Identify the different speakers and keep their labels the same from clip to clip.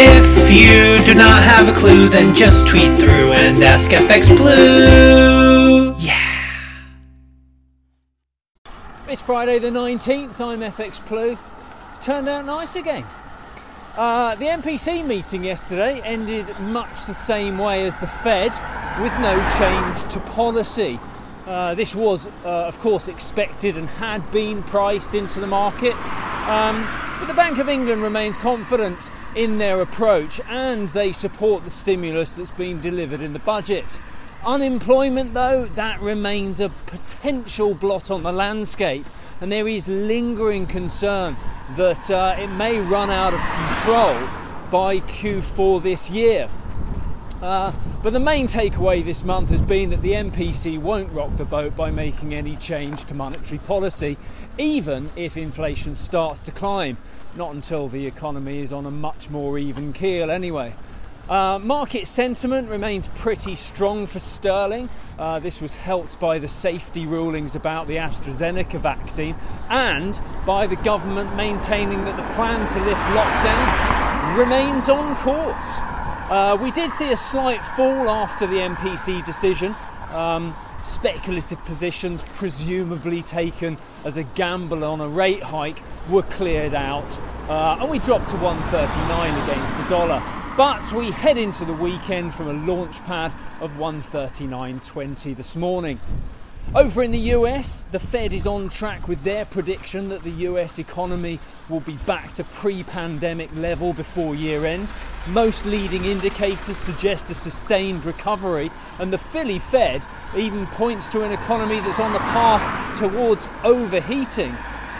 Speaker 1: If you do not have a clue, then just tweet through and ask FX Blue. Yeah.
Speaker 2: It's Friday the 19th. I'm FX Blue. It's turned out nice again. Uh, the MPC meeting yesterday ended much the same way as the Fed, with no change to policy. Uh, this was, uh, of course, expected and had been priced into the market. Um, but the Bank of England remains confident in their approach and they support the stimulus that's been delivered in the budget. Unemployment, though, that remains a potential blot on the landscape, and there is lingering concern that uh, it may run out of control by Q4 this year. Uh, but the main takeaway this month has been that the MPC won't rock the boat by making any change to monetary policy, even if inflation starts to climb. Not until the economy is on a much more even keel, anyway. Uh, market sentiment remains pretty strong for sterling. Uh, this was helped by the safety rulings about the AstraZeneca vaccine and by the government maintaining that the plan to lift lockdown remains on course. Uh, we did see a slight fall after the MPC decision. Um, speculative positions, presumably taken as a gamble on a rate hike, were cleared out, uh, and we dropped to 139 against the dollar. But we head into the weekend from a launch pad of 139.20 this morning. Over in the US, the Fed is on track with their prediction that the US economy will be back to pre pandemic level before year end. Most leading indicators suggest a sustained recovery, and the Philly Fed even points to an economy that's on the path towards overheating.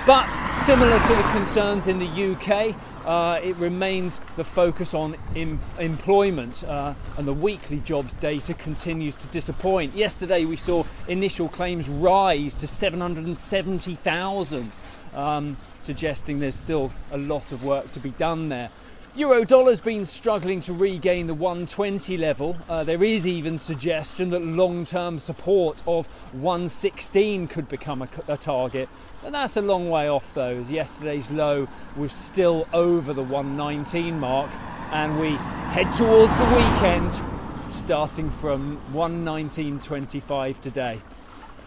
Speaker 2: But similar to the concerns in the UK, uh, it remains the focus on em- employment, uh, and the weekly jobs data continues to disappoint. Yesterday, we saw initial claims rise to 770,000, um, suggesting there's still a lot of work to be done there. Euro dollar's been struggling to regain the 120 level. Uh, there is even suggestion that long term support of 116 could become a, a, target. And that's a long way off, though, as yesterday's low was still over the 119 mark. And we head towards the weekend, starting from 119.25 today.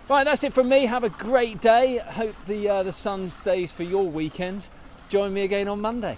Speaker 2: Right, that's it from me. Have a great day. Hope the, uh, the sun stays for your weekend. Join me again on Monday.